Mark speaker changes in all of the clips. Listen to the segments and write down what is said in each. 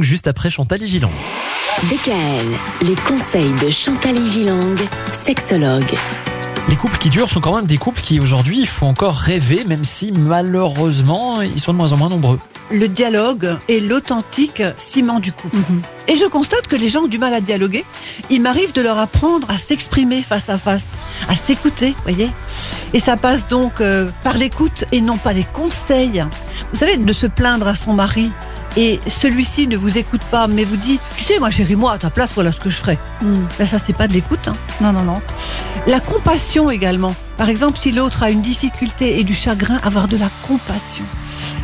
Speaker 1: Juste après Chantal et Gilang.
Speaker 2: DKL, les conseils de Chantal et Gilang, sexologue.
Speaker 1: Les couples qui durent sont quand même des couples qui aujourd'hui il faut encore rêver, même si malheureusement ils sont de moins en moins nombreux.
Speaker 3: Le dialogue est l'authentique ciment du couple. Et je constate que les gens ont du mal à dialoguer. Il m'arrive de leur apprendre à s'exprimer face à face, à s'écouter, voyez. Et ça passe donc euh, par l'écoute et non pas les conseils. Vous savez, de se plaindre à son mari et celui-ci ne vous écoute pas, mais vous dit, tu sais, moi chérie, moi à ta place, voilà ce que je ferais. Ben, ça, c'est pas de l'écoute. hein.
Speaker 4: Non, non, non.
Speaker 3: La compassion également. Par exemple, si l'autre a une difficulté et du chagrin, avoir de la compassion.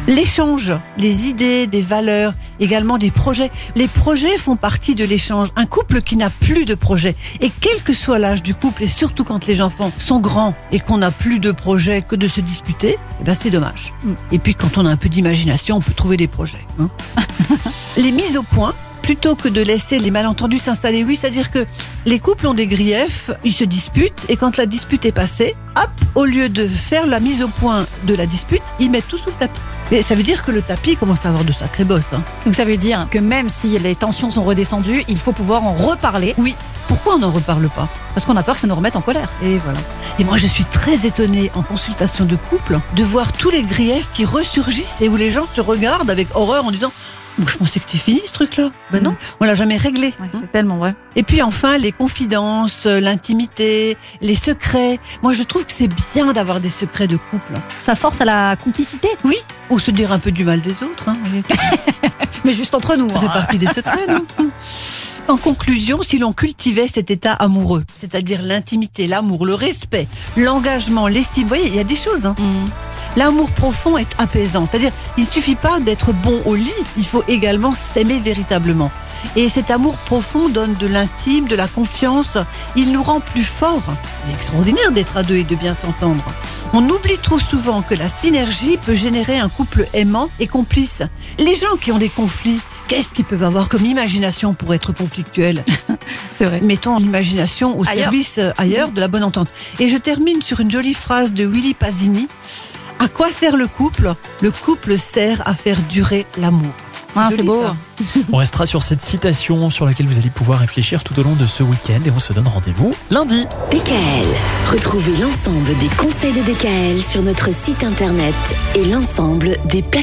Speaker 3: L'échange, les idées, des valeurs, également des projets. Les projets font partie de l'échange. Un couple qui n'a plus de projet, et quel que soit l'âge du couple, et surtout quand les enfants sont grands et qu'on n'a plus de projet que de se disputer, eh ben c'est dommage.
Speaker 4: Mm.
Speaker 3: Et puis quand on a un peu d'imagination, on peut trouver des projets. hein. les mises au point, plutôt que de laisser les malentendus s'installer, oui, c'est-à-dire que les couples ont des griefs, ils se disputent, et quand la dispute est passée, hop, au lieu de faire la mise au point de la dispute, ils mettent tout sous le tapis. Mais ça veut dire que le tapis commence à avoir de sacrés bosses. Hein.
Speaker 4: Donc ça veut dire que même si les tensions sont redescendues, il faut pouvoir en reparler
Speaker 3: Oui, pourquoi on n'en reparle pas?
Speaker 4: Parce qu'on a peur que ça nous remette en colère.
Speaker 3: Et voilà. Et moi, je suis très étonnée en consultation de couple de voir tous les griefs qui ressurgissent et où les gens se regardent avec horreur en disant Je pensais que c'était fini ce truc-là. Ben non, on l'a jamais réglé.
Speaker 4: Ouais,
Speaker 3: hein.
Speaker 4: c'est tellement vrai.
Speaker 3: Et puis enfin, les confidences, euh, l'intimité, les secrets. Moi, je trouve que c'est bien d'avoir des secrets de couple.
Speaker 4: Ça force à la complicité,
Speaker 3: Oui, ou se dire un peu du mal des autres. hein,
Speaker 4: mais juste entre nous.
Speaker 3: Ça fait
Speaker 4: hein.
Speaker 3: partie des secrets, non? En conclusion, si l'on cultivait cet état amoureux, c'est-à-dire l'intimité, l'amour, le respect, l'engagement, l'estime, vous voyez, il y a des choses. hein.
Speaker 4: Mm.
Speaker 3: L'amour profond est apaisant. C'est-à-dire, il ne suffit pas d'être bon au lit, il faut également s'aimer véritablement. Et cet amour profond donne de l'intime, de la confiance. Il nous rend plus forts. C'est extraordinaire d'être à deux et de bien s'entendre. On oublie trop souvent que la synergie peut générer un couple aimant et complice. Les gens qui ont des conflits, qu'est-ce qu'ils peuvent avoir comme imagination pour être conflictuels
Speaker 4: C'est vrai.
Speaker 3: Mettons l'imagination au
Speaker 4: Ailleurs.
Speaker 3: service euh, ailleurs de la bonne entente. Et je termine sur une jolie phrase de Willy Pasini. À quoi sert le couple? Le couple sert à faire durer l'amour.
Speaker 4: Ah, c'est beau.
Speaker 1: On restera sur cette citation sur laquelle vous allez pouvoir réfléchir tout au long de ce week-end et on se donne rendez-vous lundi.
Speaker 2: DKL, retrouvez l'ensemble des conseils de DKL sur notre site internet et l'ensemble des plateformes.